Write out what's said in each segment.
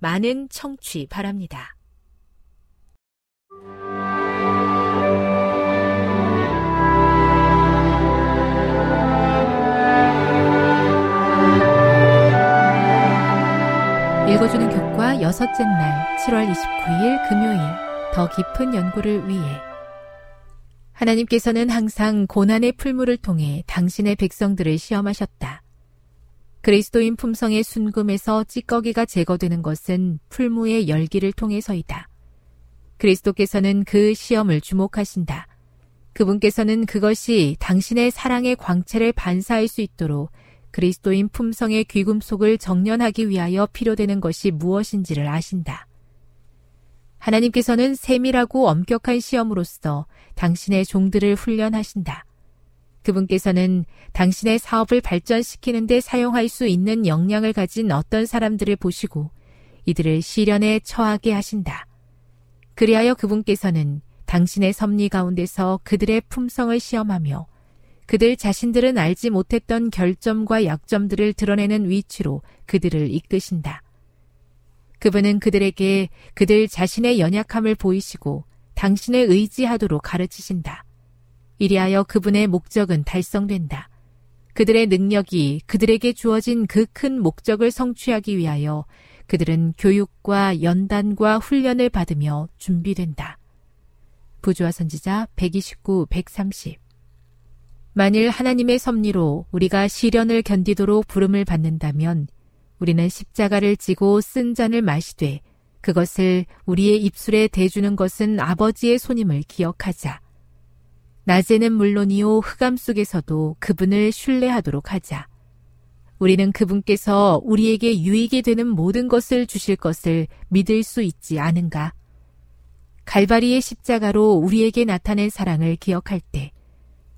많은 청취 바랍니다. 읽어주는 교과 여섯째 날 7월 29일 금요일 더 깊은 연구를 위해 하나님께서는 항상 고난의 풀물을 통해 당신의 백성들을 시험하셨다. 그리스도인 품성의 순금에서 찌꺼기가 제거되는 것은 풀무의 열기를 통해서이다. 그리스도께서는 그 시험을 주목하신다. 그분께서는 그것이 당신의 사랑의 광채를 반사할 수 있도록 그리스도인 품성의 귀금속을 정련하기 위하여 필요되는 것이 무엇인지를 아신다. 하나님께서는 세밀하고 엄격한 시험으로서 당신의 종들을 훈련하신다. 그분께서는 당신의 사업을 발전시키는 데 사용할 수 있는 역량을 가진 어떤 사람들을 보시고 이들을 시련에 처하게 하신다. 그리하여 그분께서는 당신의 섭리 가운데서 그들의 품성을 시험하며 그들 자신들은 알지 못했던 결점과 약점들을 드러내는 위치로 그들을 이끄신다. 그분은 그들에게 그들 자신의 연약함을 보이시고 당신을 의지하도록 가르치신다. 이리하여 그분의 목적은 달성된다. 그들의 능력이 그들에게 주어진 그 큰 목적을 성취하기 위하여 그들은 교육과 연단과 훈련을 받으며 준비된다. 부조화 선지자 129, 130 만일 하나님의 섭리로 우리가 시련을 견디도록 부름을 받는다면 우리는 십자가를 지고 쓴 잔을 마시되 그것을 우리의 입술에 대주는 것은 아버지의 손임을 기억하자. 낮에는 물론이요 흑암 속에서도 그분을 신뢰하도록 하자. 우리는 그분께서 우리에게 유익이 되는 모든 것을 주실 것을 믿을 수 있지 않은가? 갈바리의 십자가로 우리에게 나타낸 사랑을 기억할 때,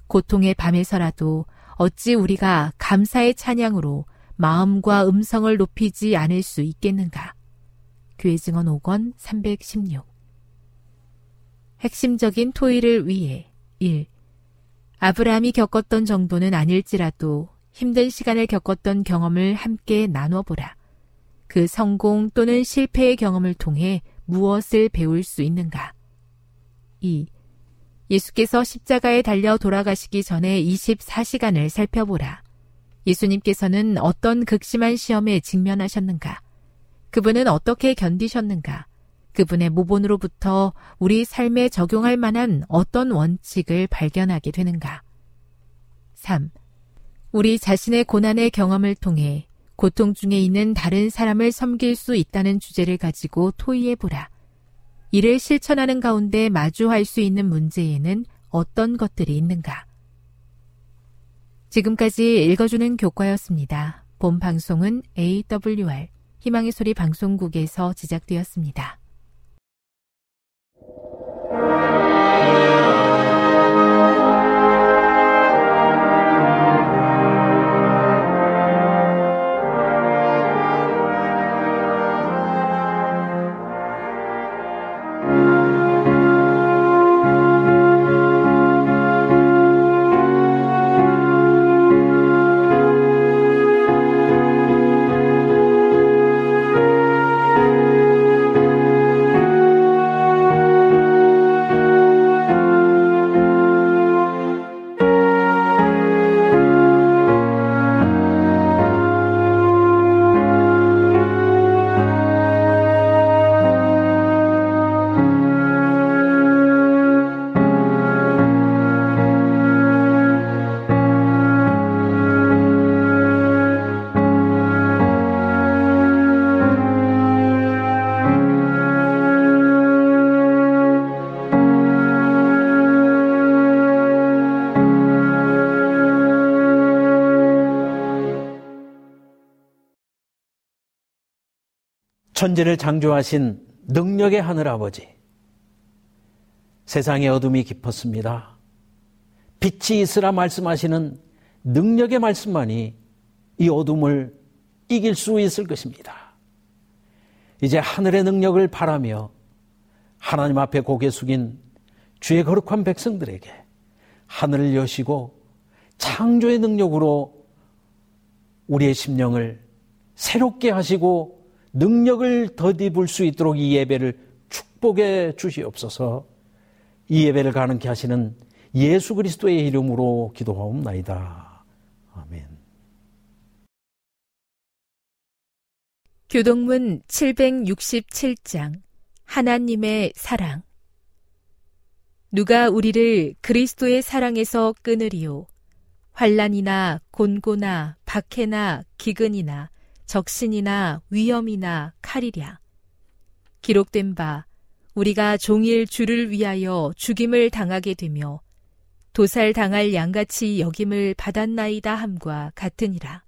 고통의 밤에서라도 어찌 우리가 감사의 찬양으로 마음과 음성을 높이지 않을 수 있겠는가? 교회 증언 5권 316 핵심적인 토의를 위해 1. 아브라함이 겪었던 정도는 아닐지라도 힘든 시간을 겪었던 경험을 함께 나눠보라. 그 성공 또는 실패의 경험을 통해 무엇을 배울 수 있는가? 2. 예수께서 십자가에 달려 돌아가시기 전에 24시간을 살펴보라. 예수님께서는 어떤 극심한 시험에 직면하셨는가? 그분은 어떻게 견디셨는가? 그분의 모본으로부터 우리 삶에 적용할 만한 어떤 원칙을 발견하게 되는가? 3. 우리 자신의 고난의 경험을 통해 고통 중에 있는 다른 사람을 섬길 수 있다는 주제를 가지고 토의해 보라. 이를 실천하는 가운데 마주할 수 있는 문제에는 어떤 것들이 있는가? 지금까지 읽어주는 교과였습니다. 본 방송은 AWR 희망의 소리 방송국에서 제작되었습니다. 천지를 창조하신 능력의 하늘아버지. 세상의 어둠이 깊었습니다. 빛이 있으라 말씀하시는 능력의 말씀만이 이 어둠을 이길 수 있을 것입니다. 이제 하늘의 능력을 바라며 하나님 앞에 고개 숙인 주의 거룩한 백성들에게 하늘을 여시고 창조의 능력으로 우리의 심령을 새롭게 하시고 능력을 덧입을 수 있도록 이 예배를 축복해 주시옵소서 이 예배를 가능케 하시는 예수 그리스도의 이름으로 기도하옵나이다. 아멘. 교동문 767장 하나님의 사랑 누가 우리를 그리스도의 사랑에서 끊으리요 환란이나 곤고나 박해나 기근이나 적신이나 위험이나 칼이랴. 기록된 바 우리가 종일 주를 위하여 죽임을 당하게 되며 도살 당할 양같이 여김을 받았나이다 함과 같으니라.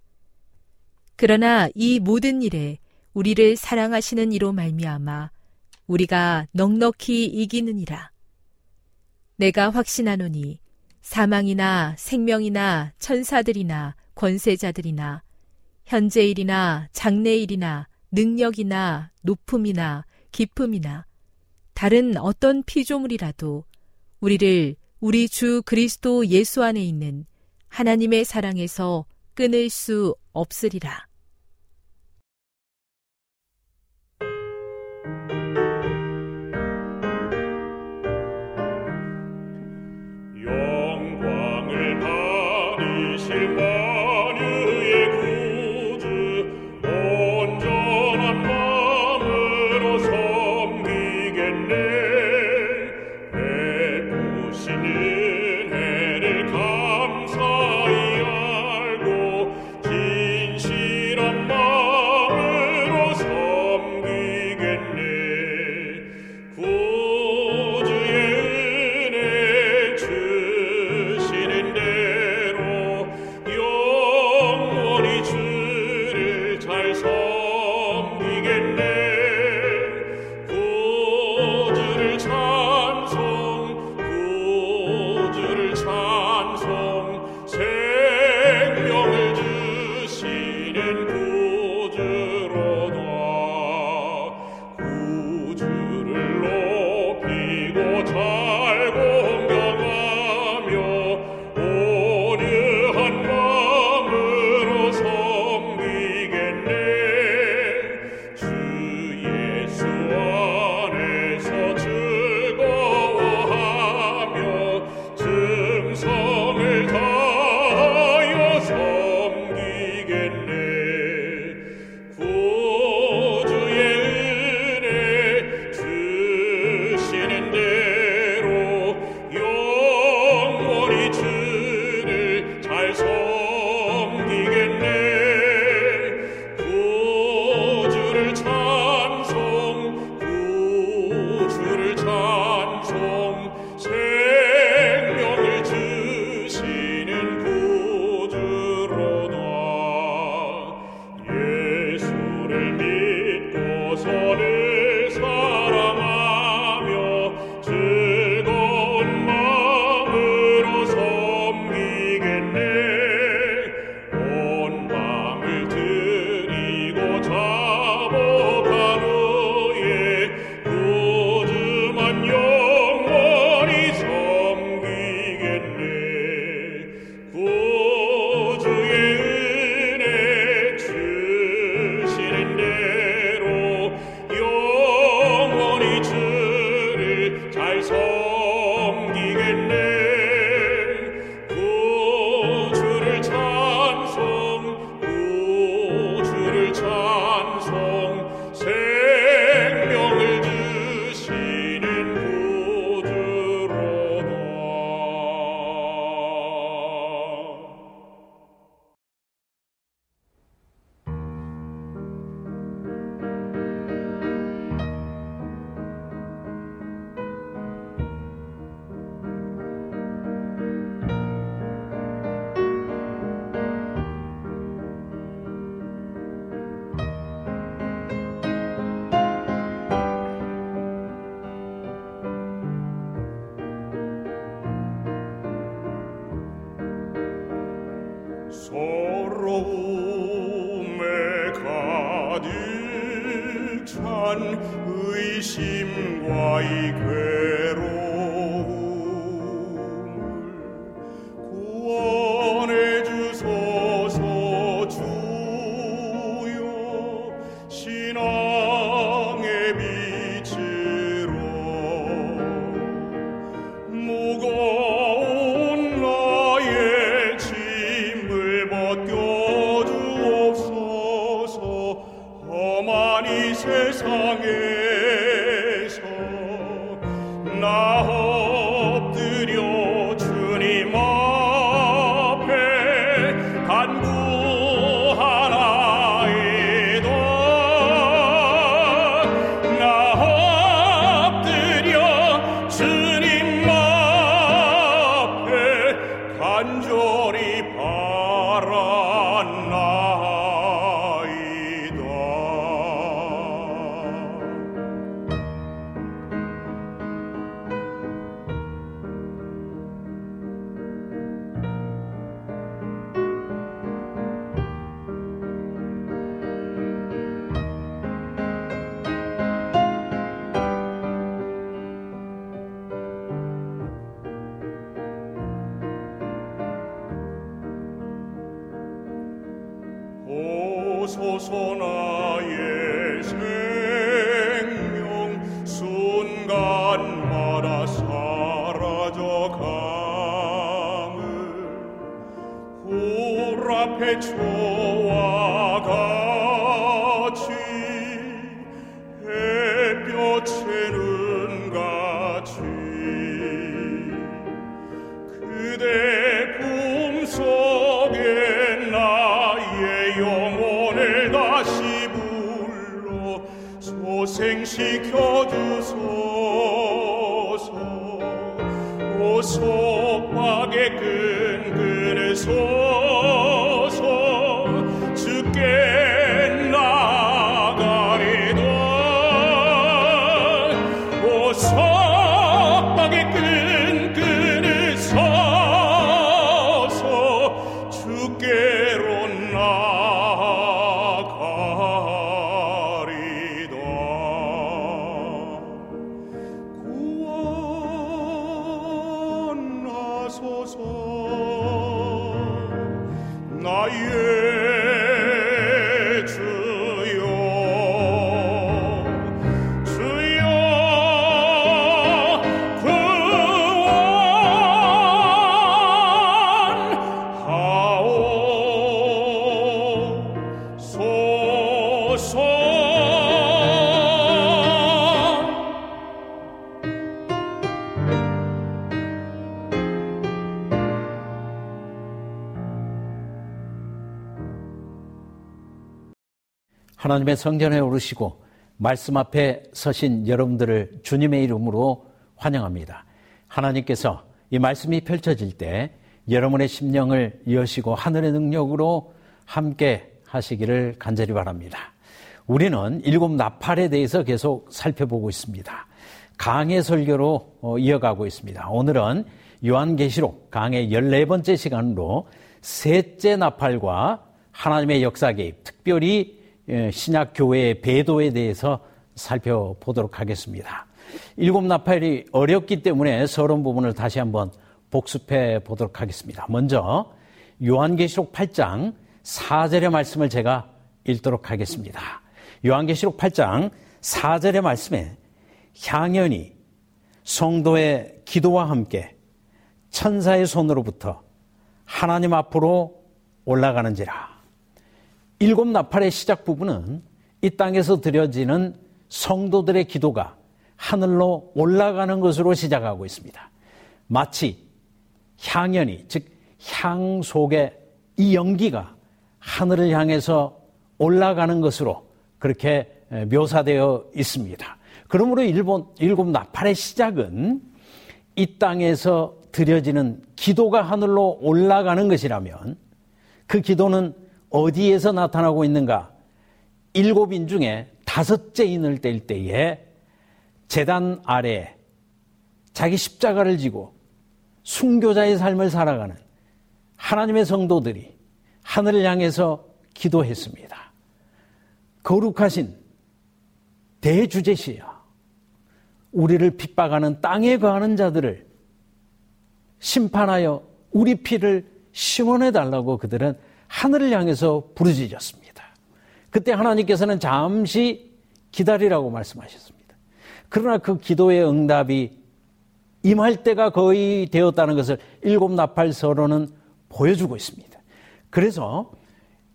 그러나 이 모든 일에 우리를 사랑하시는 이로 말미암아 우리가 넉넉히 이기느니라. 내가 확신하노니 사망이나 생명이나 천사들이나 권세자들이나 현재일이나 장래일이나 능력이나 높음이나 기쁨이나 다른 어떤 피조물이라도 우리를 우리 주 그리스도 예수 안에 있는 하나님의 사랑에서 끊을 수 없으리라. 하나님의 성전에 오르시고 말씀 앞에 서신 여러분들을 주님의 이름으로 환영합니다. 하나님께서 이 말씀이 펼쳐질 때 여러분의 심령을 여시고 하늘의 능력으로 함께 하시기를 간절히 바랍니다. 우리는 일곱 나팔에 대해서 계속 살펴보고 있습니다. 강의 설교로 어, 이어가고 있습니다. 오늘은 요한계시록 강의 14번째 시간으로 셋째 나팔과 하나님의 역사 개입, 특별히 예, 신약 교회의 배도에 대해서 살펴보도록 하겠습니다. 일곱 나팔이 어렵기 때문에 서론 부분을 다시 한번 복습해 보도록 하겠습니다. 먼저 요한계시록 8장 4절의 말씀을 제가 읽도록 하겠습니다. 요한계시록 8장 4절의 말씀에 향연이 성도의 기도와 함께 천사의 손으로부터 하나님 앞으로 올라가는지라. 일곱 나팔의 시작 부분은 이 땅에서 드려지는 성도들의 기도가 하늘로 올라가는 것으로 시작하고 있습니다. 마치 향연이, 즉, 향 속에 이 연기가 하늘을 향해서 올라가는 것으로 그렇게 묘사되어 있습니다. 그러므로 일본, 일곱 나팔의 시작은 이 땅에서 드려지는 기도가 하늘로 올라가는 것이라면 그 기도는 어디에서 나타나고 있는가? 일곱 인 중에 다섯째 인을 뗄 때에 재단 아래 자기 십자가를 지고 순교자의 삶을 살아가는 하나님의 성도들이 하늘을 향해서 기도했습니다. 거룩하신 대주제시야. 우리를 핍박하는 땅에 거하는 자들을 심판하여 우리 피를 시원해 달라고 그들은 하늘을 향해서 부르짖었습니다. 그때 하나님께서는 잠시 기다리라고 말씀하셨습니다. 그러나 그 기도의 응답이 임할 때가 거의 되었다는 것을 일곱 나팔 서론은 보여주고 있습니다. 그래서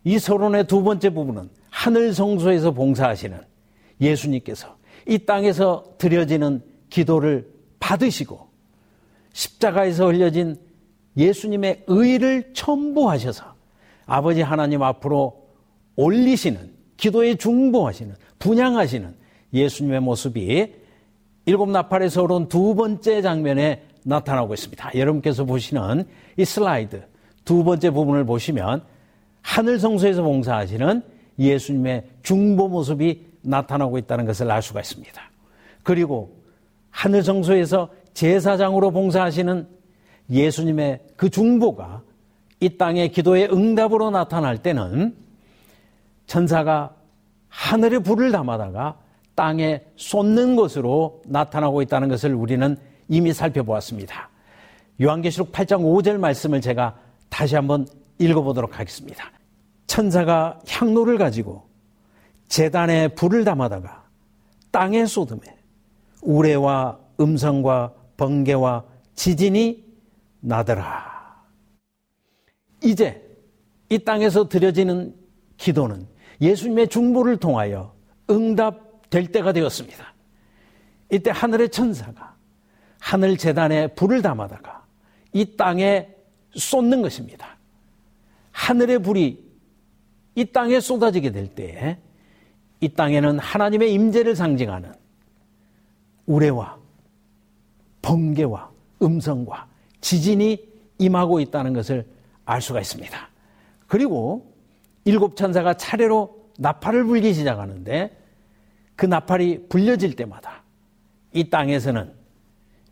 이 서론의 두 번째 부분은 하늘 성소에서 봉사하시는 예수님께서 이 땅에서 드려지는 기도를 받으시고 십자가에서 흘려진 예수님의 의를 첨부하셔서 아버지 하나님 앞으로 올리시는 기도에 중보하시는 분양하시는 예수님의 모습이 일곱 나팔에서 오른 두 번째 장면에 나타나고 있습니다. 여러분께서 보시는 이 슬라이드 두 번째 부분을 보시면 하늘 성소에서 봉사하시는 예수님의 중보 모습이 나타나고 있다는 것을 알 수가 있습니다. 그리고 하늘 성소에서 제사장으로 봉사하시는 예수님의 그 중보가 이 땅의 기도의 응답으로 나타날 때는 천사가 하늘의 불을 담아다가 땅에 쏟는 것으로 나타나고 있다는 것을 우리는 이미 살펴보았습니다. 요한계시록 8장 5절 말씀을 제가 다시 한번 읽어보도록 하겠습니다. 천사가 향로를 가지고 재단에 불을 담아다가 땅에 쏟음에 우레와 음성과 번개와 지진이 나더라. 이제 이 땅에서 드려지는 기도는 예수님의 중보를 통하여 응답될 때가 되었습니다. 이때 하늘의 천사가 하늘 재단에 불을 담아다가 이 땅에 쏟는 것입니다. 하늘의 불이 이 땅에 쏟아지게 될 때에 이 땅에는 하나님의 임재를 상징하는 우레와 번개와 음성과 지진이 임하고 있다는 것을 알 수가 있습니다. 그리고 일곱 천사가 차례로 나팔을 불기 시작하는데 그 나팔이 불려질 때마다 이 땅에서는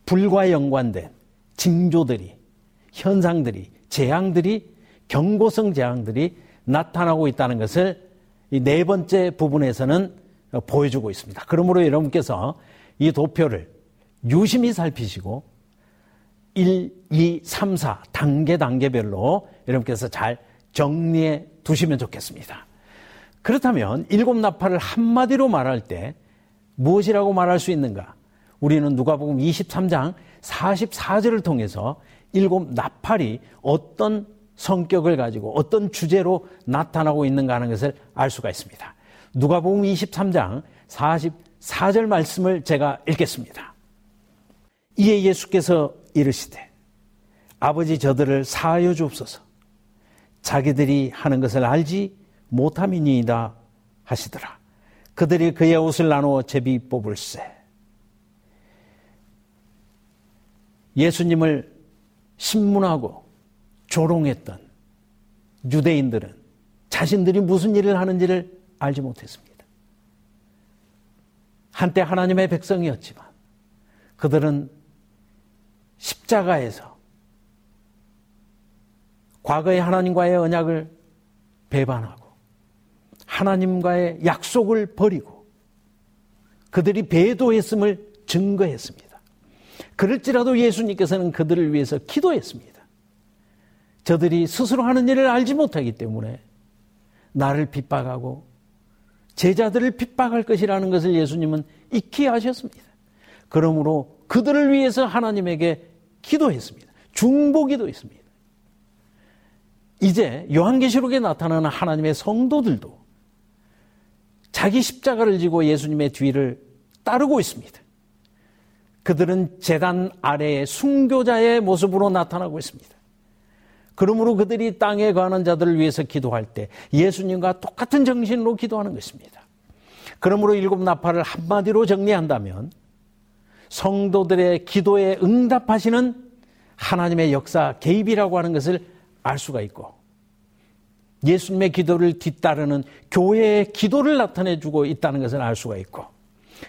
불과 연관된 징조들이 현상들이 재앙들이 경고성 재앙들이 나타나고 있다는 것을 이 네 번째 부분에서는 보여주고 있습니다. 그러므로 여러분께서 이 도표를 유심히 살피시고 1, 2, 3, 4 단계 단계별로 여러분께서 잘 정리해 두시면 좋겠습니다. 그렇다면 일곱 나팔을 한마디로 말할 때 무엇이라고 말할 수 있는가? 우리는 누가복음 23장 44절을 통해서 일곱 나팔이 어떤 성격을 가지고 어떤 주제로 나타나고 있는가 하는 것을 알 수가 있습니다. 누가복음 23장 44절 말씀을 제가 읽겠습니다. 이에 예수께서 이르시되 아버지 저들을 사하여 주옵소서 자기들이 하는 것을 알지 못함이니이다 하시더라. 그들이 그의 옷을 나누어 제비 뽑을세. 예수님을 신문하고 조롱했던 유대인들은 자신들이 무슨 일을 하는지를 알지 못했습니다. 한때 하나님의 백성이었지만 그들은 십자가에서 과거의 하나님과의 언약을 배반하고 하나님과의 약속을 버리고 그들이 배도했음을 증거했습니다. 그럴지라도 예수님께서는 그들을 위해서 기도했습니다. 저들이 스스로 하는 일을 알지 못하기 때문에 나를 핍박하고 제자들을 핍박할 것이라는 것을 예수님은 익히 하셨습니다. 그러므로 그들을 위해서 하나님에게 기도했습니다. 중보 기도 했습니다. 이제 요한계시록에 나타나는 하나님의 성도들도 자기 십자가를 지고 예수님의 뒤를 따르고 있습니다. 그들은 재단 아래의 순교자의 모습으로 나타나고 있습니다. 그러므로 그들이 땅에 관한 자들을 위해서 기도할 때 예수님과 똑같은 정신으로 기도하는 것입니다. 그러므로 일곱 나팔을 한마디로 정리한다면 성도들의 기도에 응답하시는 하나님의 역사 개입이라고 하는 것을 알 수가 있고 예수님의 기도를 뒤따르는 교회의 기도를 나타내주고 있다는 것을 알 수가 있고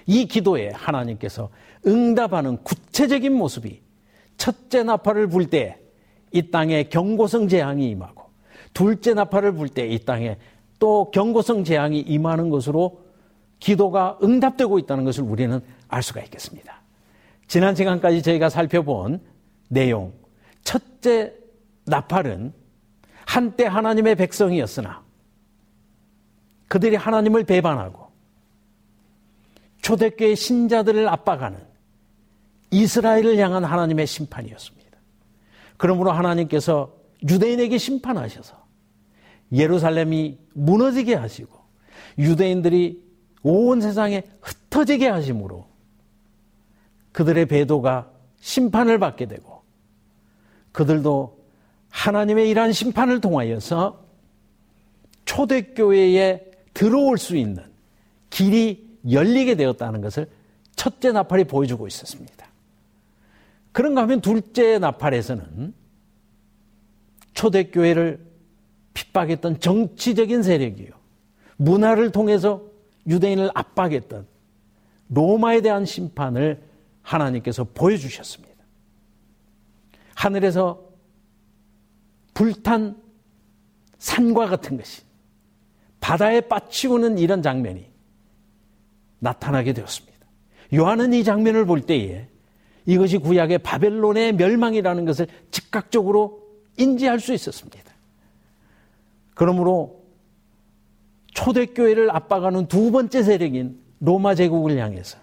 이 기도에 하나님께서 응답하는 구체적인 모습이 첫째 나팔을 불 때 이 땅에 경고성 재앙이 임하고 둘째 나팔을 불 때 이 땅에 또 경고성 재앙이 임하는 것으로 기도가 응답되고 있다는 것을 우리는 알 수가 있겠습니다. 지난 시간까지 저희가 살펴본 내용, 첫째 나팔은 한때 하나님의 백성이었으나 그들이 하나님을 배반하고 초대교회 신자들을 압박하는 이스라엘을 향한 하나님의 심판이었습니다. 그러므로 하나님께서 유대인에게 심판하셔서 예루살렘이 무너지게 하시고 유대인들이 온 세상에 흩어지게 하심으로 그들의 배도가 심판을 받게 되고 그들도 하나님의 이러한 심판을 통하여서 초대교회에 들어올 수 있는 길이 열리게 되었다는 것을 첫째 나팔이 보여주고 있었습니다. 그런가 하면 둘째 나팔에서는 초대교회를 핍박했던 정치적인 세력이요. 문화를 통해서 유대인을 압박했던 로마에 대한 심판을 하나님께서 보여주셨습니다. 하늘에서 불탄 산과 같은 것이 바다에 빠치우는 이런 장면이 나타나게 되었습니다. 요한은 이 장면을 볼 때에 이것이 구약의 바벨론의 멸망이라는 것을 즉각적으로 인지할 수 있었습니다. 그러므로 초대교회를 압박하는 두 번째 세력인 로마 제국을 향해서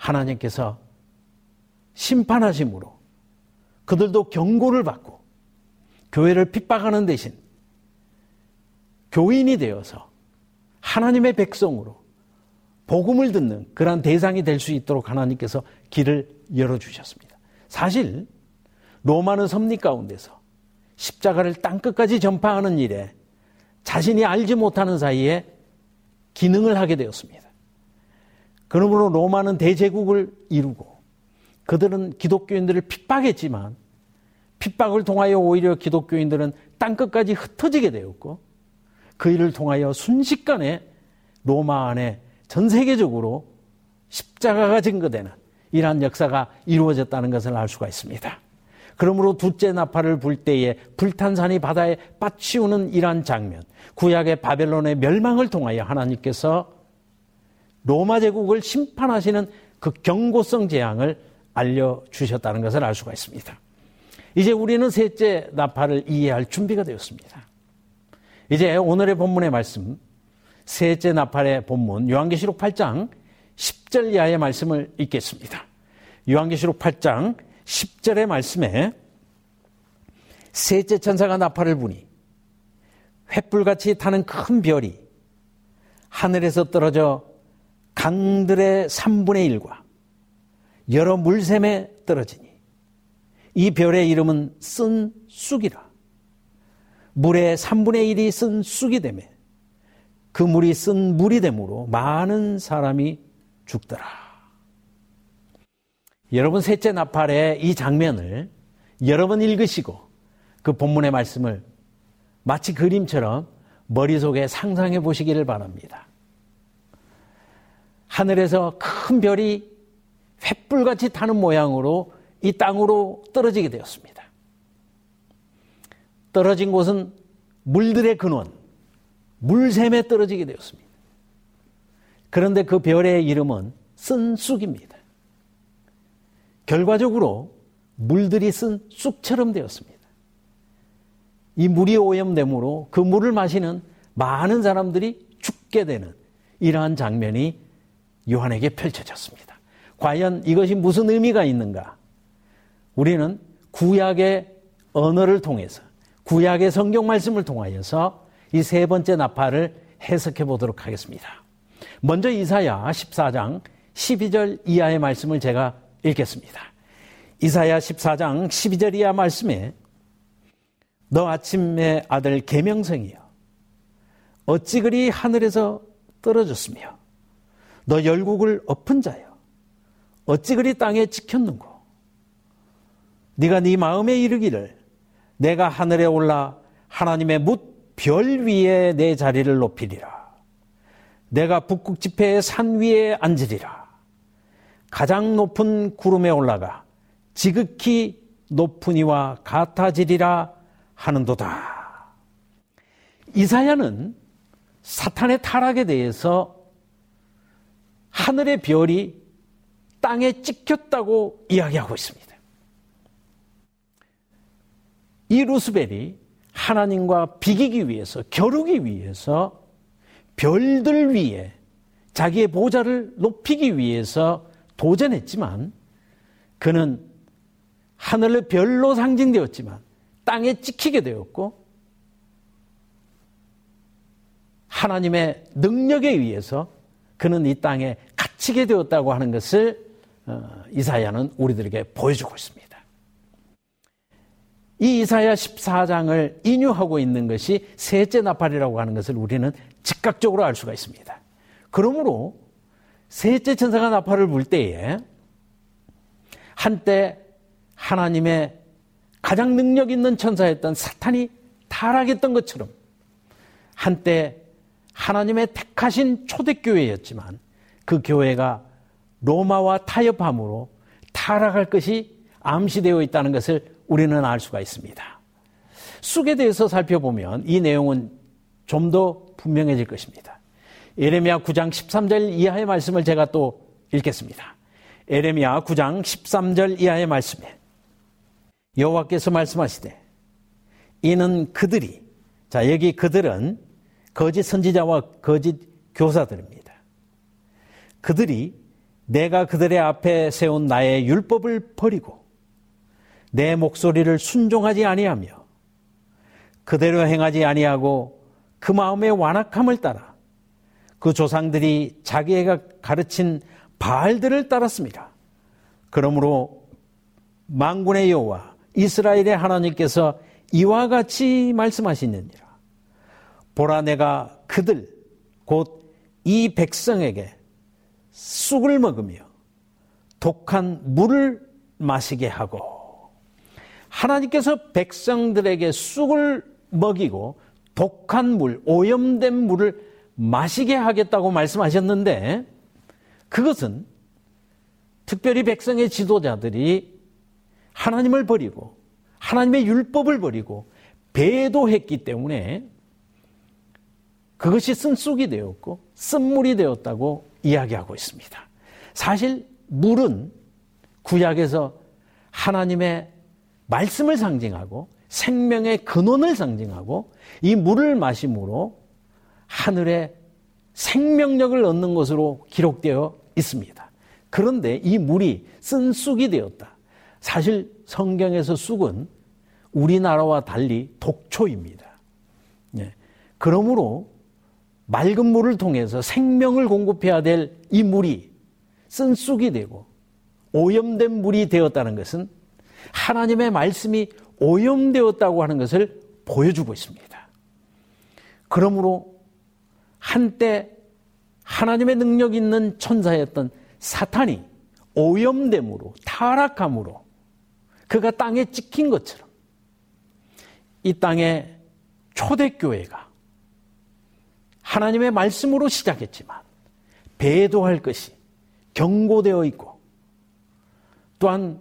하나님께서 심판하심으로 그들도 경고를 받고 교회를 핍박하는 대신 교인이 되어서 하나님의 백성으로 복음을 듣는 그러한 대상이 될 수 있도록 하나님께서 길을 열어주셨습니다. 사실 로마는 섭리 가운데서 십자가를 땅끝까지 전파하는 일에 자신이 알지 못하는 사이에 기능을 하게 되었습니다. 그러므로 로마는 대제국을 이루고 그들은 기독교인들을 핍박했지만 핍박을 통하여 오히려 기독교인들은 땅끝까지 흩어지게 되었고 그 일을 통하여 순식간에 로마 안에 전 세계적으로 십자가가 증거되는 이러한 역사가 이루어졌다는 것을 알 수가 있습니다. 그러므로 둘째 나팔을 불 때에 불탄 산이 바다에 빠치우는 이러한 장면, 구약의 바벨론의 멸망을 통하여 하나님께서 로마 제국을 심판하시는 그 경고성 재앙을 알려주셨다는 것을 알 수가 있습니다. 이제 우리는 셋째 나팔을 이해할 준비가 되었습니다. 이제 오늘의 본문의 말씀, 셋째 나팔의 본문, 요한계시록 8장 10절 이하의 말씀을 읽겠습니다. 요한계시록 8장 10절의 말씀에 셋째 천사가 나팔을 부니 횃불같이 타는 큰 별이 하늘에서 떨어져 강들의 3분의 1과 여러 물샘에 떨어지니 이 별의 이름은 쓴 쑥이라 물의 3분의 1이 쓴 쑥이 되매 그 물이 쓴 물이 되므로 많은 사람이 죽더라. 여러분 셋째 나팔의 이 장면을 여러 번 읽으시고 그 본문의 말씀을 마치 그림처럼 머릿속에 상상해 보시기를 바랍니다. 하늘에서 큰 별이 횃불같이 타는 모양으로 이 땅으로 떨어지게 되었습니다. 떨어진 곳은 물들의 근원, 물샘에 떨어지게 되었습니다. 그런데 그 별의 이름은 쓴 쑥입니다. 결과적으로 물들이 쓴 쑥처럼 되었습니다. 이 물이 오염됨으로 그 물을 마시는 많은 사람들이 죽게 되는 이러한 장면이 요한에게 펼쳐졌습니다. 과연 이것이 무슨 의미가 있는가? 우리는 구약의 언어를 통해서 구약의 성경 말씀을 통하여서 이 세 번째 나팔을 해석해 보도록 하겠습니다. 먼저 이사야 14장 12절 이하의 말씀을 제가 읽겠습니다. 이사야 14장 12절 이하 말씀에 너 아침의 아들 계명성이여 어찌 그리 하늘에서 떨어졌으며 너 열국을 엎은 자여 어찌 그리 땅에 지켰는고? 네가 네 마음에 이르기를 내가 하늘에 올라 하나님의 묻별 위에 내 자리를 높이리라. 내가 북극 지폐의 산 위에 앉으리라. 가장 높은 구름에 올라가 지극히 높은 이와 같아지리라 하는도다. 이사야는 사탄의 타락에 대해서 하늘의 별이 땅에 찍혔다고 이야기하고 있습니다. 이 루스벨이 하나님과 비기기 위해서, 겨루기 위해서 별들 위에 자기의 보좌를 높이기 위해서 도전했지만 그는 하늘의 별로 상징되었지만 땅에 찍히게 되었고 하나님의 능력에 의해서 그는 이 땅에 갇히게 되었다고 하는 것을 어, 이사야는 우리들에게 보여주고 있습니다. 이 이사야 14장을 인유하고 있는 것이 셋째 나팔이라고 하는 것을 우리는 즉각적으로 알 수가 있습니다. 그러므로 셋째 천사가 나팔을 불 때에 한때 하나님의 가장 능력 있는 천사였던 사탄이 타락했던 것처럼 한때 하나님의 택하신 초대교회였지만 그 교회가 로마와 타협함으로 타락할 것이 암시되어 있다는 것을 우리는 알 수가 있습니다. 쑥에 대해서 살펴보면 이 내용은 좀 더 분명해질 것입니다. 에레미야 9장 13절 이하의 말씀을 제가 또 읽겠습니다. 에레미야 9장 13절 이하의 말씀에 여호와께서 말씀하시되 이는 그들이 자 여기 그들은 거짓 선지자와 거짓 교사들입니다. 그들이 내가 그들의 앞에 세운 나의 율법을 버리고 내 목소리를 순종하지 아니하며 그대로 행하지 아니하고 그 마음의 완악함을 따라 그 조상들이 자기가 가르친 바알들을 따랐습니다. 그러므로 망군의 여호와 이스라엘의 하나님께서 이와 같이 말씀하시느니라. 보라 내가 그들 곧 이 백성에게 쑥을 먹으며 독한 물을 마시게 하고 하나님께서 백성들에게 쑥을 먹이고 독한 물, 오염된 물을 마시게 하겠다고 말씀하셨는데 그것은 특별히 백성의 지도자들이 하나님을 버리고 하나님의 율법을 버리고 배도했기 때문에 그것이 쓴쑥이 되었고 쓴물이 되었다고 이야기하고 있습니다. 사실 물은 구약에서 하나님의 말씀을 상징하고 생명의 근원을 상징하고 이 물을 마심으로 하늘의 생명력을 얻는 것으로 기록되어 있습니다. 그런데 이 물이 쓴 쑥이 되었다. 사실 성경에서 쑥은 우리나라와 달리 독초입니다. 예. 그러므로 맑은 물을 통해서 생명을 공급해야 될 이 물이 쓴 쑥이 되고 오염된 물이 되었다는 것은 하나님의 말씀이 오염되었다고 하는 것을 보여주고 있습니다. 그러므로 한때 하나님의 능력 있는 천사였던 사탄이 오염됨으로 타락함으로 그가 땅에 찍힌 것처럼 이 땅에 초대교회가 하나님의 말씀으로 시작했지만 배도할 것이 경고되어 있고 또한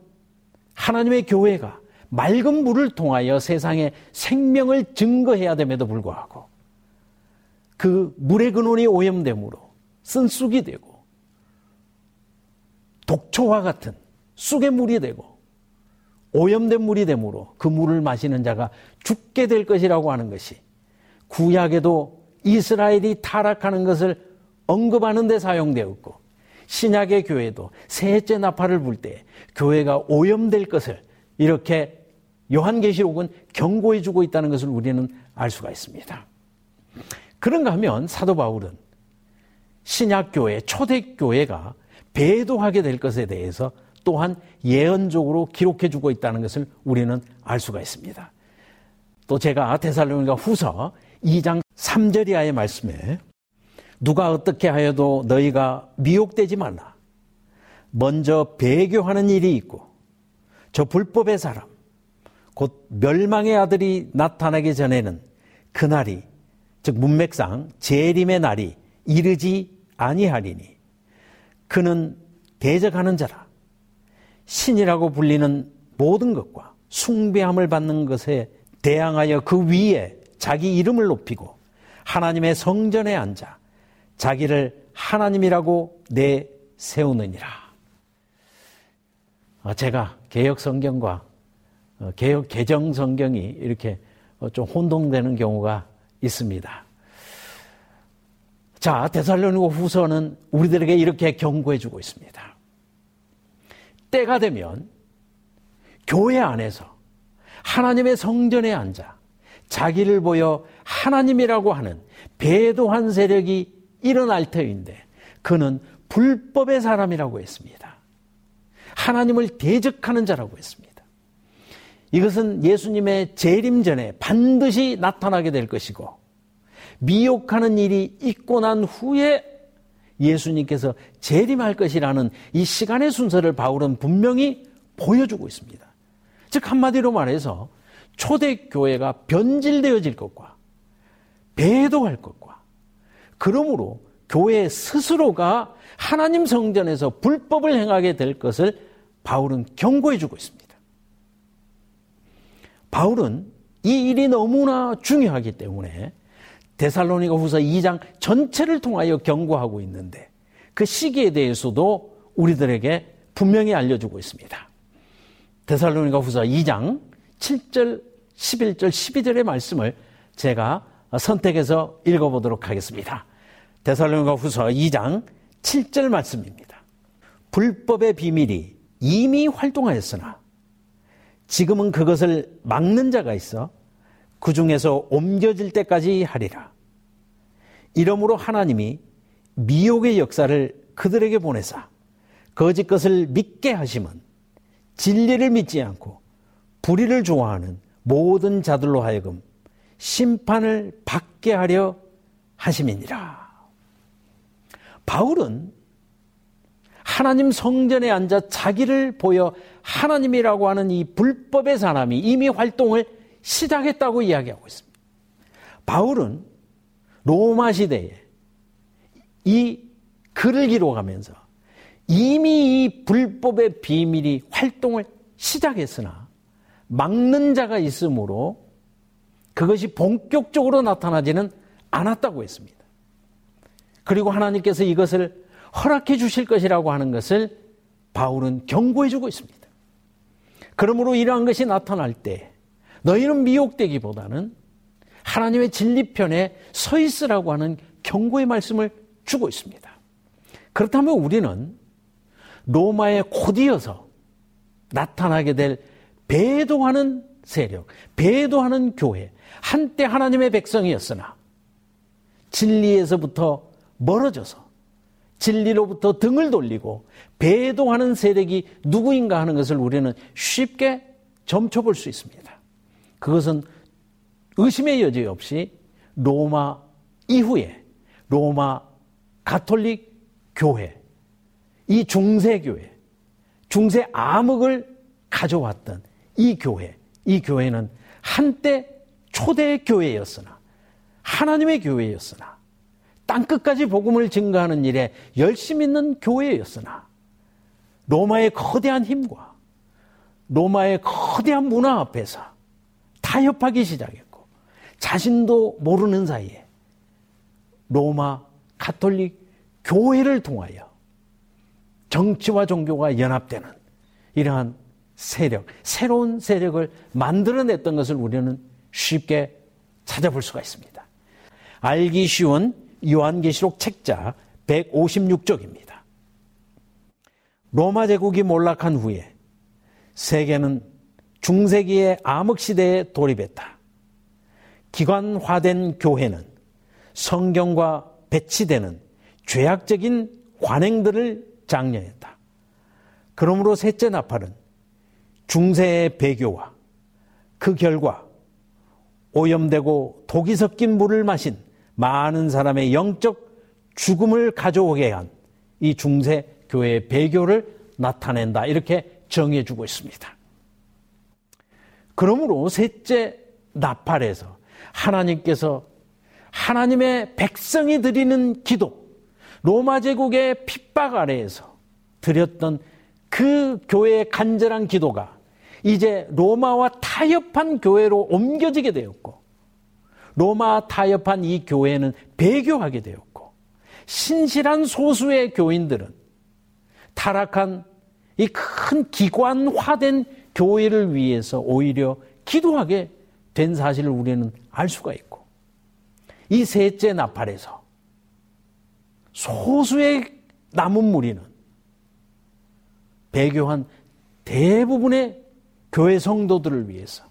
하나님의 교회가 맑은 물을 통하여 세상에 생명을 증거해야 됨에도 불구하고 그 물의 근원이 오염됨으로 쓴쑥이 되고 독초와 같은 쑥의 물이 되고 오염된 물이 되므로 그 물을 마시는 자가 죽게 될 것이라고 하는 것이 구약에도 이스라엘이 타락하는 것을 언급하는 데 사용되었고 신약의 교회도 셋째 나팔을 불 때 교회가 오염될 것을 이렇게 요한계시록은 경고해 주고 있다는 것을 우리는 알 수가 있습니다. 그런가 하면 사도 바울은 신약교회, 초대교회가 배도하게 될 것에 대해서 또한 예언적으로 기록해 주고 있다는 것을 우리는 알 수가 있습니다. 또 제가 데살로니가 후서 2장 3절 이하의 말씀에 누가 어떻게 하여도 너희가 미혹되지 말라. 먼저 배교하는 일이 있고 저 불법의 사람 곧 멸망의 아들이 나타나기 전에는 그날이 즉 문맥상 재림의 날이 이르지 아니하리니 그는 대적하는 자라 신이라고 불리는 모든 것과 숭배함을 받는 것에 대항하여 그 위에 자기 이름을 높이고 하나님의 성전에 앉아 자기를 하나님이라고 내세우느니라. 어, 제가 개혁 성경과 어, 개혁 개정 성경이 이렇게 어, 좀 혼동되는 경우가 있습니다. 자, 데살로니가 후서는 우리들에게 이렇게 경고해 주고 있습니다. 때가 되면 교회 안에서 하나님의 성전에 앉아 자기를 보여 하나님이라고 하는 배도한 세력이 일어날 터인데 그는 불법의 사람이라고 했습니다. 하나님을 대적하는 자라고 했습니다. 이것은 예수님의 재림 전에 반드시 나타나게 될 것이고 미혹하는 일이 있고 난 후에 예수님께서 재림할 것이라는 이 시간의 순서를 바울은 분명히 보여주고 있습니다. 즉 한마디로 말해서 초대교회가 변질되어질 것과 배도할 것과 그러므로 교회 스스로가 하나님 성전에서 불법을 행하게 될 것을 바울은 경고해 주고 있습니다. 바울은 이 일이 너무나 중요하기 때문에 데살로니가 후서 2장 전체를 통하여 경고하고 있는데 그 시기에 대해서도 우리들에게 분명히 알려주고 있습니다. 데살로니가 후서 2장 7절, 11절, 12절의 말씀을 제가 선택해서 읽어보도록 하겠습니다. 데살로니가 후서 2장 7절 말씀입니다. 불법의 비밀이 이미 활동하였으나 지금은 그것을 막는 자가 있어 그 중에서 옮겨질 때까지 하리라. 이러므로 하나님이 미혹의 역사를 그들에게 보내사 거짓 것을 믿게 하심은 진리를 믿지 않고 불의를 좋아하는 모든 자들로 하여금 심판을 받게 하려 하심이니라. 바울은 하나님 성전에 앉아 자기를 보여 하나님이라고 하는 이 불법의 사람이 이미 활동을 시작했다고 이야기하고 있습니다. 바울은 로마 시대에 이 글을 기록하면서 이미 이 불법의 비밀이 활동을 시작했으나 막는 자가 있으므로 그것이 본격적으로 나타나지는 않았다고 했습니다. 그리고 하나님께서 이것을 허락해 주실 것이라고 하는 것을 바울은 경고해 주고 있습니다. 그러므로 이러한 것이 나타날 때 너희는 미혹되기보다는 하나님의 진리편에 서 있으라고 하는 경고의 말씀을 주고 있습니다. 그렇다면 우리는 로마에 곧이어서 나타나게 될 배도하는 세력, 배도하는 교회, 한때 하나님의 백성이었으나 진리에서부터 멀어져서 진리로부터 등을 돌리고 배도하는 세력이 누구인가 하는 것을 우리는 쉽게 점쳐볼 수 있습니다. 그것은 의심의 여지 없이 로마 이후에 로마 가톨릭 교회, 이 중세교회, 중세 암흑을 가져왔던 이 교회, 이 교회는 한때 초대 교회였으나 하나님의 교회였으나 땅 끝까지 복음을 증가하는 일에 열심 있는 교회였으나 로마의 거대한 힘과 로마의 거대한 문화 앞에서 타협하기 시작했고 자신도 모르는 사이에 로마 카톨릭 교회를 통하여 정치와 종교가 연합되는 이러한 세력, 새로운 세력을 만들어냈던 것을 우리는 쉽게 찾아볼 수가 있습니다. 알기 쉬운 요한계시록 책자 156쪽입니다. 로마 제국이 몰락한 후에 세계는 중세기의 암흑시대에 돌입했다. 기관화된 교회는 성경과 배치되는 죄악적인 관행들을 장려했다. 그러므로 셋째 나팔은 중세의 배교와 그 결과 오염되고 독이 섞인 물을 마신 많은 사람의 영적 죽음을 가져오게 한 이 중세 교회의 배교를 나타낸다. 이렇게 정해주고 있습니다. 그러므로 셋째 나팔에서 하나님께서 하나님의 백성이 드리는 기도, 로마 제국의 핍박 아래에서 드렸던 그 교회의 간절한 기도가 이제 로마와 타협한 교회로 옮겨지게 되었고, 로마 타협한 이 교회는 배교하게 되었고 신실한 소수의 교인들은 타락한 이 큰 기관화된 교회를 위해서 오히려 기도하게 된 사실을 우리는 알 수가 있고 이 셋째 나팔에서 소수의 남은 무리는 배교한 대부분의 교회 성도들을 위해서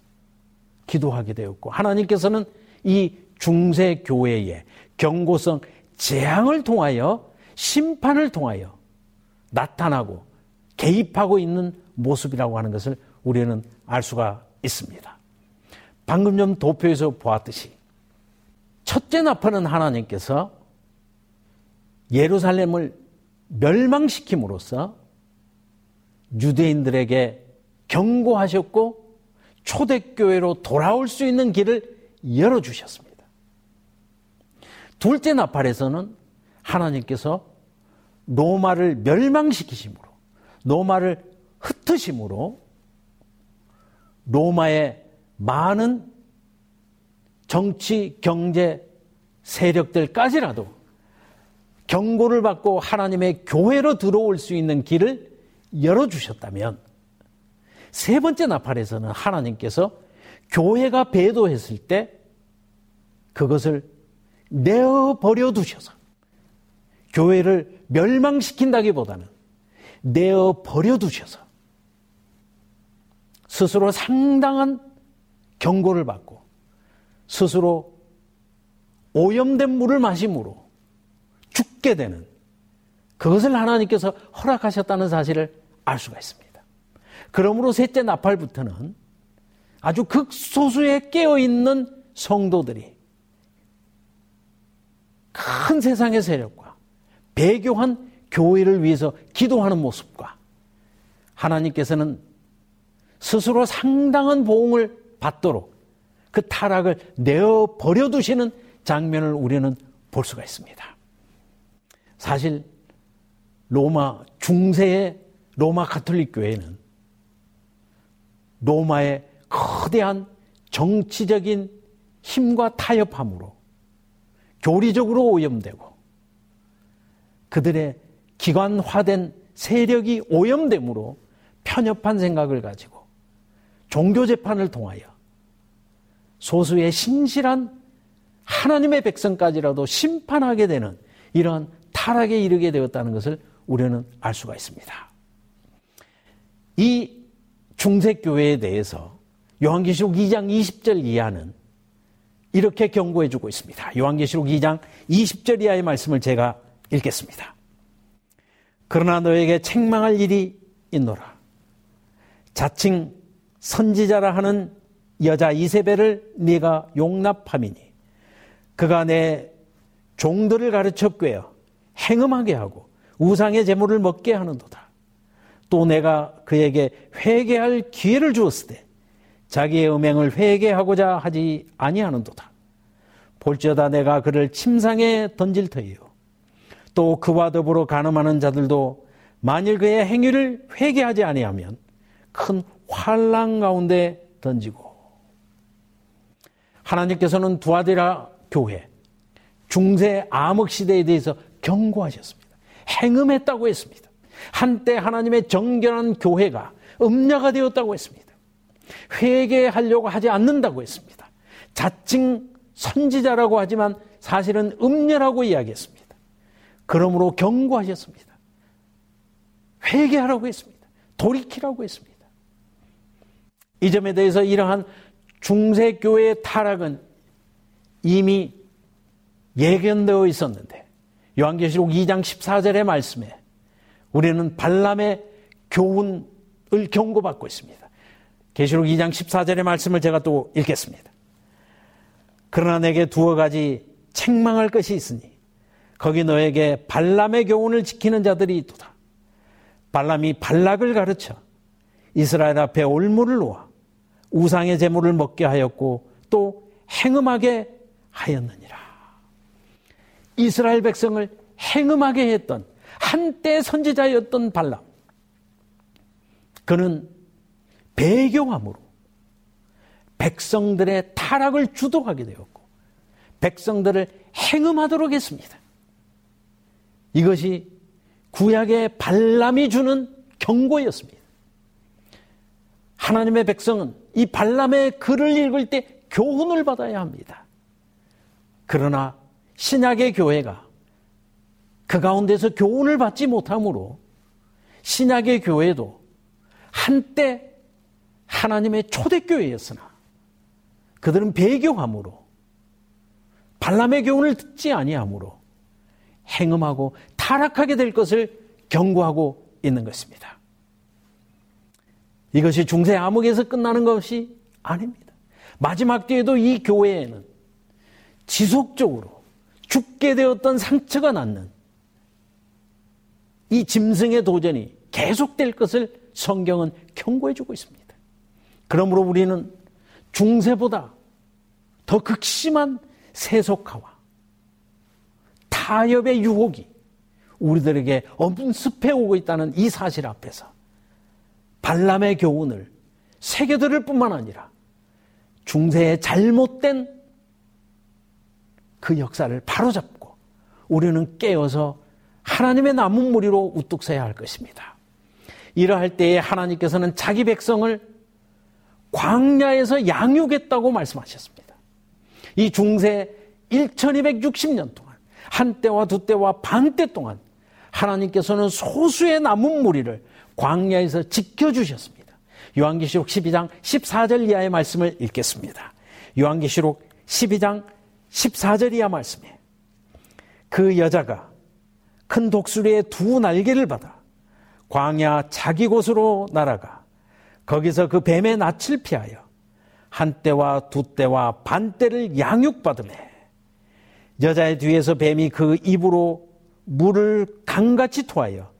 기도하게 되었고 하나님께서는 이 중세 교회의 경고성 재앙을 통하여 심판을 통하여 나타나고 개입하고 있는 모습이라고 하는 것을 우리는 알 수가 있습니다. 방금 좀 도표에서 보았듯이 첫째 나팔은 하나님께서 예루살렘을 멸망시킴으로써 유대인들에게 경고하셨고 초대교회로 돌아올 수 있는 길을 열어주셨습니다. 둘째 나팔에서는 하나님께서 로마를 멸망시키심으로, 로마를 흩으심으로 로마의 많은 정치, 경제 세력들까지라도 경고를 받고 하나님의 교회로 들어올 수 있는 길을 열어주셨다면 세 번째 나팔에서는 하나님께서 교회가 배도했을 때 그것을 내어 버려 두셔서 교회를 멸망시킨다기보다는 내어 버려 두셔서 스스로 상당한 경고를 받고 스스로 오염된 물을 마심으로 죽게 되는 그것을 하나님께서 허락하셨다는 사실을 알 수가 있습니다. 그러므로 셋째 나팔부터는 아주 극소수에 깨어있는 성도들이 큰 세상의 세력과 배교한 교회를 위해서 기도하는 모습과 하나님께서는 스스로 상당한 보응을 받도록 그 타락을 내어 버려두시는 장면을 우리는 볼 수가 있습니다. 사실 로마 중세의 로마 가톨릭 교회는 로마의 거대한 정치적인 힘과 타협함으로 교리적으로 오염되고 그들의 기관화된 세력이 오염됨으로 편협한 생각을 가지고 종교 재판을 통하여 소수의 신실한 하나님의 백성까지라도 심판하게 되는 이러한 타락에 이르게 되었다는 것을 우리는 알 수가 있습니다. 이 중세교회에 대해서 요한계시록 2장 20절 이하는 이렇게 경고해 주고 있습니다. 요한계시록 2장 20절 이하의 말씀을 제가 읽겠습니다. 그러나 너에게 책망할 일이 있노라. 자칭 선지자라 하는 여자 이세벨을 네가 용납함이니 그가 내 종들을 가르쳐 꿰어 행음하게 하고 우상의 재물을 먹게 하는도다. 또 내가 그에게 회개할 기회를 주었을 때 자기의 음행을 회개하고자 하지 아니하는도다. 볼지어다 내가 그를 침상에 던질 터이요. 또 그와 더불어 가늠하는 자들도 만일 그의 행위를 회개하지 아니하면 큰 환란 가운데 던지고 하나님께서는 두아디라 교회 중세 암흑 시대에 대해서 경고하셨습니다. 행음했다고 했습니다. 한때 하나님의 정결한 교회가 음녀가 되었다고 했습니다. 회개하려고 하지 않는다고 했습니다. 자칭 선지자라고 하지만 사실은 음녀라고 이야기했습니다. 그러므로 경고하셨습니다. 회개하라고 했습니다. 돌이키라고 했습니다. 이 점에 대해서 이러한 중세교회의 타락은 이미 예견되어 있었는데 요한계시록 2장 14절의 말씀에 우리는 발람의 교훈을 경고받고 있습니다. 계시록 2장 14절의 말씀을 제가 또 읽겠습니다. 그러나 내게 두어 가지 책망할 것이 있으니 거기 너에게 발람의 교훈을 지키는 자들이 있도다. 발람이 발락을 가르쳐 이스라엘 앞에 올무를 놓아 우상의 재물을 먹게 하였고 또 행음하게 하였느니라. 이스라엘 백성을 행음하게 했던 한때 선지자였던 발람. 그는 배교함으로 백성들의 타락을 주도하게 되었고 백성들을 행음하도록 했습니다. 이것이 구약의 발람이 주는 경고였습니다. 하나님의 백성은 이 발람의 글을 읽을 때 교훈을 받아야 합니다. 그러나 신약의 교회가 그 가운데서 교훈을 받지 못하므로 신약의 교회도 한때 하나님의 초대교회였으나 그들은 배교함으로 발람의 교훈을 듣지 아니하므로 행음하고 타락하게 될 것을 경고하고 있는 것입니다. 이것이 중세 암흑에서 끝나는 것이 아닙니다. 마지막 뒤에도 이 교회에는 지속적으로 죽게 되었던 상처가 낫는 이 짐승의 도전이 계속될 것을 성경은 경고해 주고 있습니다. 그러므로 우리는 중세보다 더 극심한 세속화와 타협의 유혹이 우리들에게 엄습해 오고 있다는 이 사실 앞에서 발람의 교훈을 새겨들을 뿐만 아니라 중세의 잘못된 그 역사를 바로잡고 우리는 깨어서 하나님의 남은 무리로 우뚝 서야 할 것입니다. 이러할 때에 하나님께서는 자기 백성을 광야에서 양육했다고 말씀하셨습니다. 이 중세 1260년 동안 한때와 두때와 반때 동안 하나님께서는 소수의 남은 무리를 광야에서 지켜주셨습니다. 요한계시록 12장 14절 이하의 말씀을 읽겠습니다. 요한계시록 12장 14절 이하 말씀에 그 여자가 큰 독수리의 두 날개를 받아 광야 자기 곳으로 날아가 거기서 그 뱀의 낯을 피하여 한 때와 두 때와 반 때를 양육받으매 여자의 뒤에서 뱀이 그 입으로 물을 강같이 토하여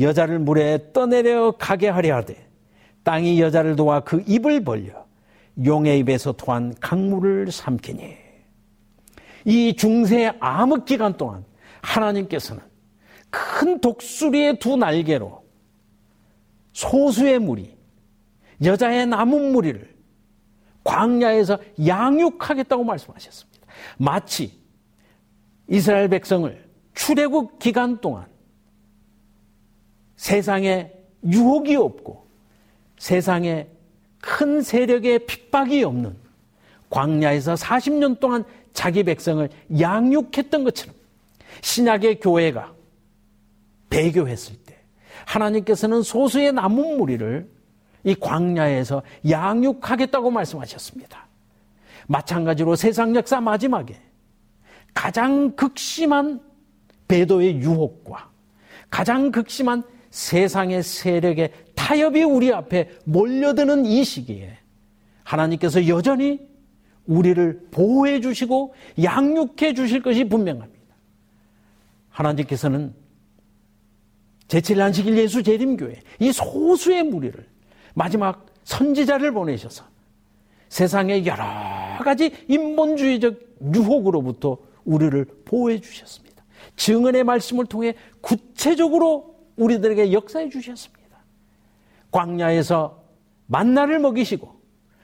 여자를 물에 떠내려 가게 하려 하되 땅이 여자를 도와 그 입을 벌려 용의 입에서 토한 강물을 삼키니. 이 중세 암흑 기간 동안 하나님께서는 큰 독수리의 두 날개로 소수의 무리 여자의 남은 무리를 광야에서 양육하겠다고 말씀하셨습니다. 마치 이스라엘 백성을 출애굽 기간 동안 세상에 유혹이 없고 세상에 큰 세력의 핍박이 없는 광야에서 40년 동안 자기 백성을 양육했던 것처럼 신약의 교회가 배교했을 때 하나님께서는 소수의 남은 무리를 이 광야에서 양육하겠다고 말씀하셨습니다. 마찬가지로 세상 역사 마지막에 가장 극심한 배도의 유혹과 가장 극심한 세상의 세력의 타협이 우리 앞에 몰려드는 이 시기에 하나님께서 여전히 우리를 보호해 주시고 양육해 주실 것이 분명합니다. 하나님께서는 제7일 예수 재림교회 이 소수의 무리를 마지막 선지자를 보내셔서 세상의 여러 가지 인본주의적 유혹으로부터 우리를 보호해 주셨습니다. 증언의 말씀을 통해 구체적으로 우리들에게 역사해 주셨습니다. 광야에서 만나를 먹이시고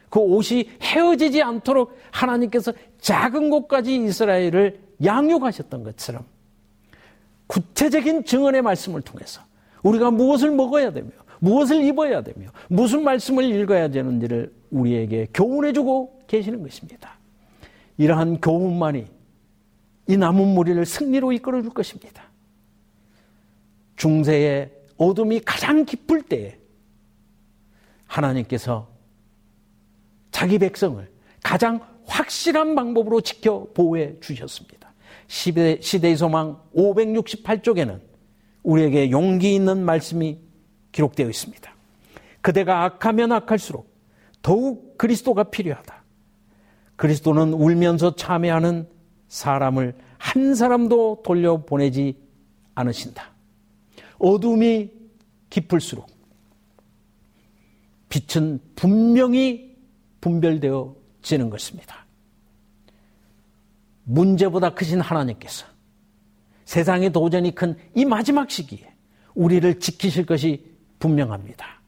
그 옷이 헤어지지 않도록 하나님께서 작은 곳까지 이스라엘을 양육하셨던 것처럼 구체적인 증언의 말씀을 통해서 우리가 무엇을 먹어야 되며 무엇을 입어야 되며 무슨 말씀을 읽어야 되는지를 우리에게 교훈해주고 계시는 것입니다. 이러한 교훈만이 이 남은 무리를 승리로 이끌어줄 것입니다. 중세의 어둠이 가장 깊을 때에 하나님께서 자기 백성을 가장 확실한 방법으로 지켜 보호해 주셨습니다. 시대, 시대의 소망 568쪽에는 우리에게 용기 있는 말씀이 기록되어 있습니다. 그대가 악하면 악할수록 더욱 그리스도가 필요하다. 그리스도는 울면서 참여하는 사람을 한 사람도 돌려보내지 않으신다. 어둠이 깊을수록 빛은 분명히 분별되어 지는 것입니다. 문제보다 크신 하나님께서 세상의 도전이 큰 이 마지막 시기에 우리를 지키실 것이 분명합니다.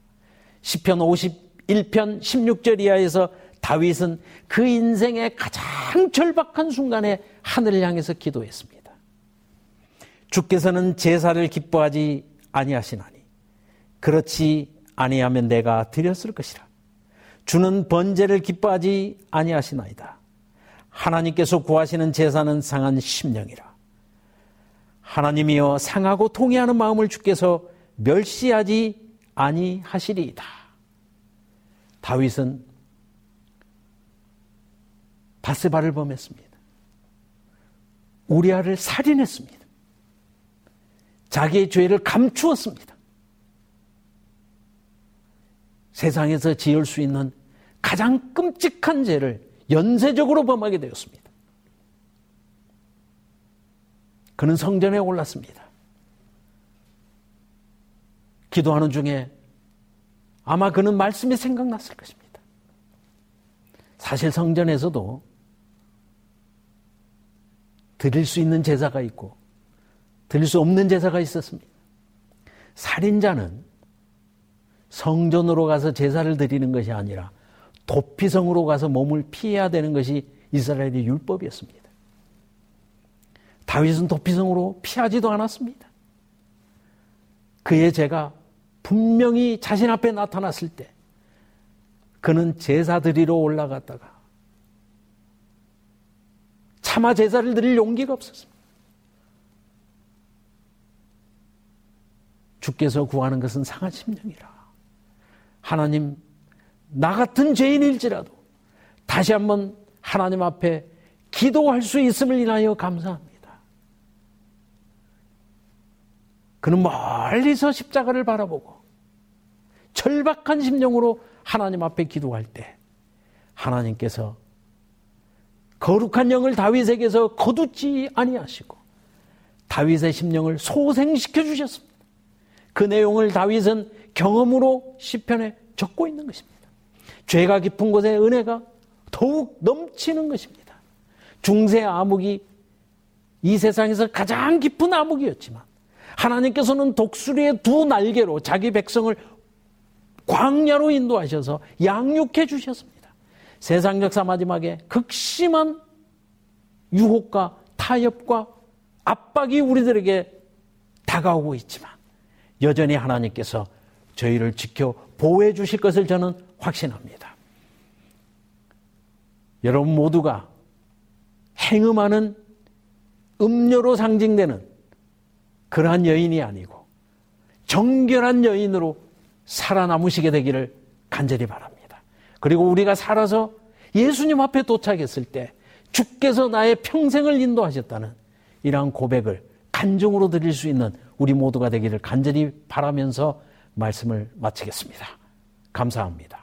10편 51편 16절 이하에서 다윗은 그 인생의 가장 절박한 순간에 하늘을 향해서 기도했습니다. 주께서는 제사를 기뻐하지 아니하시나니 그렇지 아니하면 내가 드렸을 것이라. 주는 번제를 기뻐하지 아니하시나이다. 하나님께서 구하시는 제사는 상한 심령이라. 하나님이여 상하고 통해하는 마음을 주께서 멸시하지 아니하시리이다. 다윗은 바스바를 범했습니다. 우리아를 살인했습니다. 자기의 죄를 감추었습니다. 세상에서 지을 수 있는 가장 끔찍한 죄를 연쇄적으로 범하게 되었습니다. 그는 성전에 올랐습니다. 기도하는 중에 아마 그는 말씀이 생각났을 것입니다. 사실 성전에서도 드릴 수 있는 제사가 있고 드릴 수 없는 제사가 있었습니다. 살인자는 성전으로 가서 제사를 드리는 것이 아니라 도피성으로 가서 몸을 피해야 되는 것이 이스라엘의 율법이었습니다. 다윗은 도피성으로 피하지도 않았습니다. 그의 죄가 분명히 자신 앞에 나타났을 때 그는 제사 드리러 올라갔다가 차마 제사를 드릴 용기가 없었습니다. 주께서 구하는 것은 상한 심령이라. 하나님, 나 같은 죄인일지라도 다시 한번 하나님 앞에 기도할 수 있음을 인하여 감사합니다. 그는 멀리서 십자가를 바라보고 절박한 심령으로 하나님 앞에 기도할 때 하나님께서 거룩한 영을 다윗에게서 거두지 아니하시고 다윗의 심령을 소생시켜 주셨습니다. 그 내용을 다윗은 경험으로 시편에 적고 있는 것입니다. 죄가 깊은 곳에 은혜가 더욱 넘치는 것입니다. 중세 암흑이 이 세상에서 가장 깊은 암흑이었지만 하나님께서는 독수리의 두 날개로 자기 백성을 광야로 인도하셔서 양육해 주셨습니다. 세상 역사 마지막에 극심한 유혹과 타협과 압박이 우리들에게 다가오고 있지만 여전히 하나님께서 저희를 지켜 보호해 주실 것을 저는 확신합니다. 여러분 모두가 행음하는 음료로 상징되는 그러한 여인이 아니고 정결한 여인으로 살아남으시게 되기를 간절히 바랍니다. 그리고 우리가 살아서 예수님 앞에 도착했을 때 주께서 나의 평생을 인도하셨다는 이러한 고백을 간증으로 드릴 수 있는 우리 모두가 되기를 간절히 바라면서 말씀을 마치겠습니다. 감사합니다.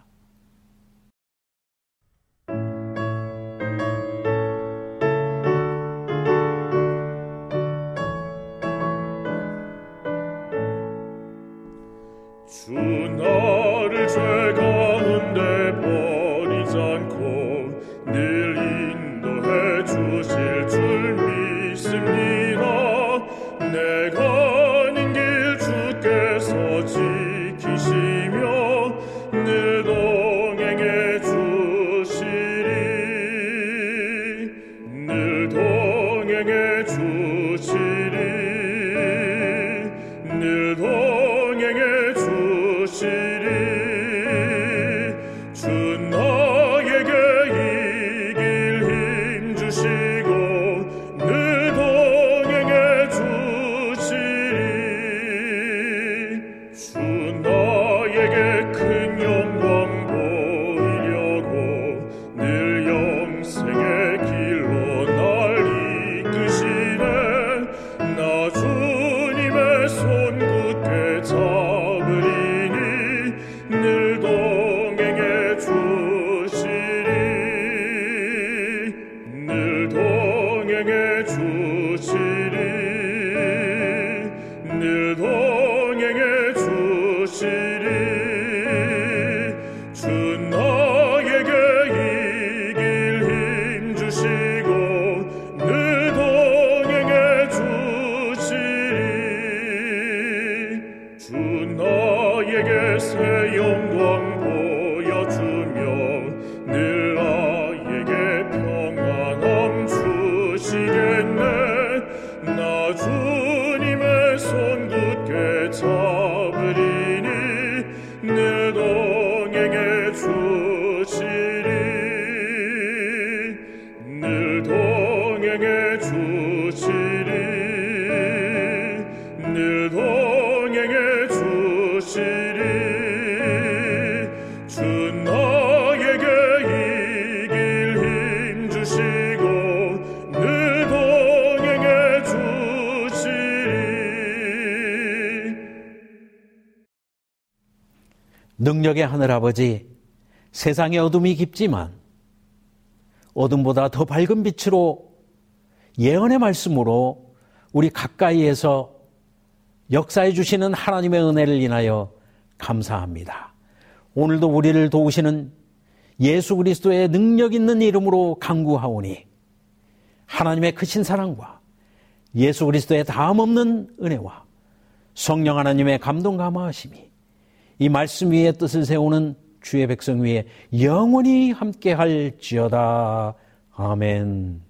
능력의 하늘아버지, 세상의 어둠이 깊지만 어둠보다 더 밝은 빛으로 예언의 말씀으로 우리 가까이에서 역사해 주시는 하나님의 은혜를 인하여 감사합니다. 오늘도 우리를 도우시는 예수 그리스도의 능력 있는 이름으로 강구하오니 하나님의 크신 사랑과 예수 그리스도의 다음 없는 은혜와 성령 하나님의 감동 감화하심이 이 말씀 위에 뜻을 세우는 주의 백성 위에 영원히 함께 할지어다. 아멘.